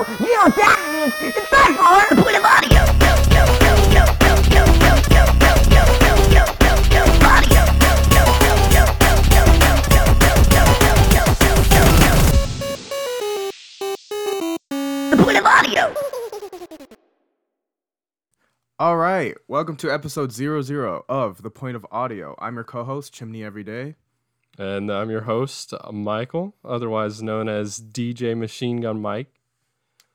you that point of audio. All right, welcome to episode zero zero of the Point of Audio. I'm your co-host Chimney Every Day. And I'm your host, Michael, otherwise known as DJ Machine Gun Mike.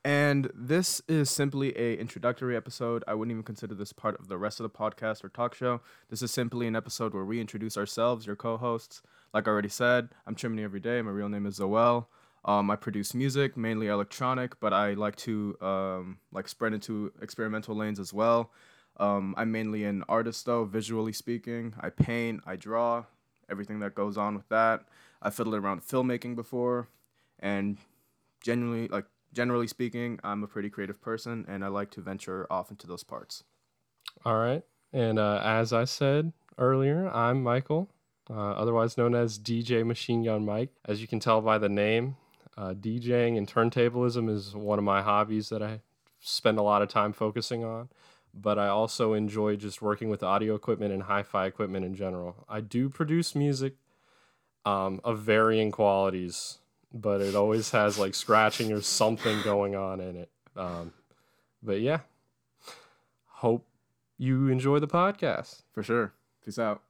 And this is simply a introductory episode. I wouldn't even consider this part of the rest of the podcast or talk show. This is simply an episode where we introduce ourselves, your co-hosts. Like I already said, I'm Chimney Everyday. My real name is Zoel. Um, I produce music, mainly electronic, but I like to um, like spread into experimental lanes as well. Um, I'm mainly an artist though, visually speaking. I paint, I draw, everything that goes on with that. I fiddled around filmmaking before, and genuinely, like generally speaking, I'm a pretty creative person, and I like to venture off into those parts. All right. And uh, as I said earlier, I'm Michael, uh, otherwise known as DJ Machine Gun Mike. As you can tell by the name, uh, DJing and turntablism is one of my hobbies that I spend a lot of time focusing on. But I also enjoy just working with audio equipment and hi fi equipment in general. I do produce music um, of varying qualities, but it always has like scratching or something going on in it. Um, but yeah, hope you enjoy the podcast. For sure. Peace out.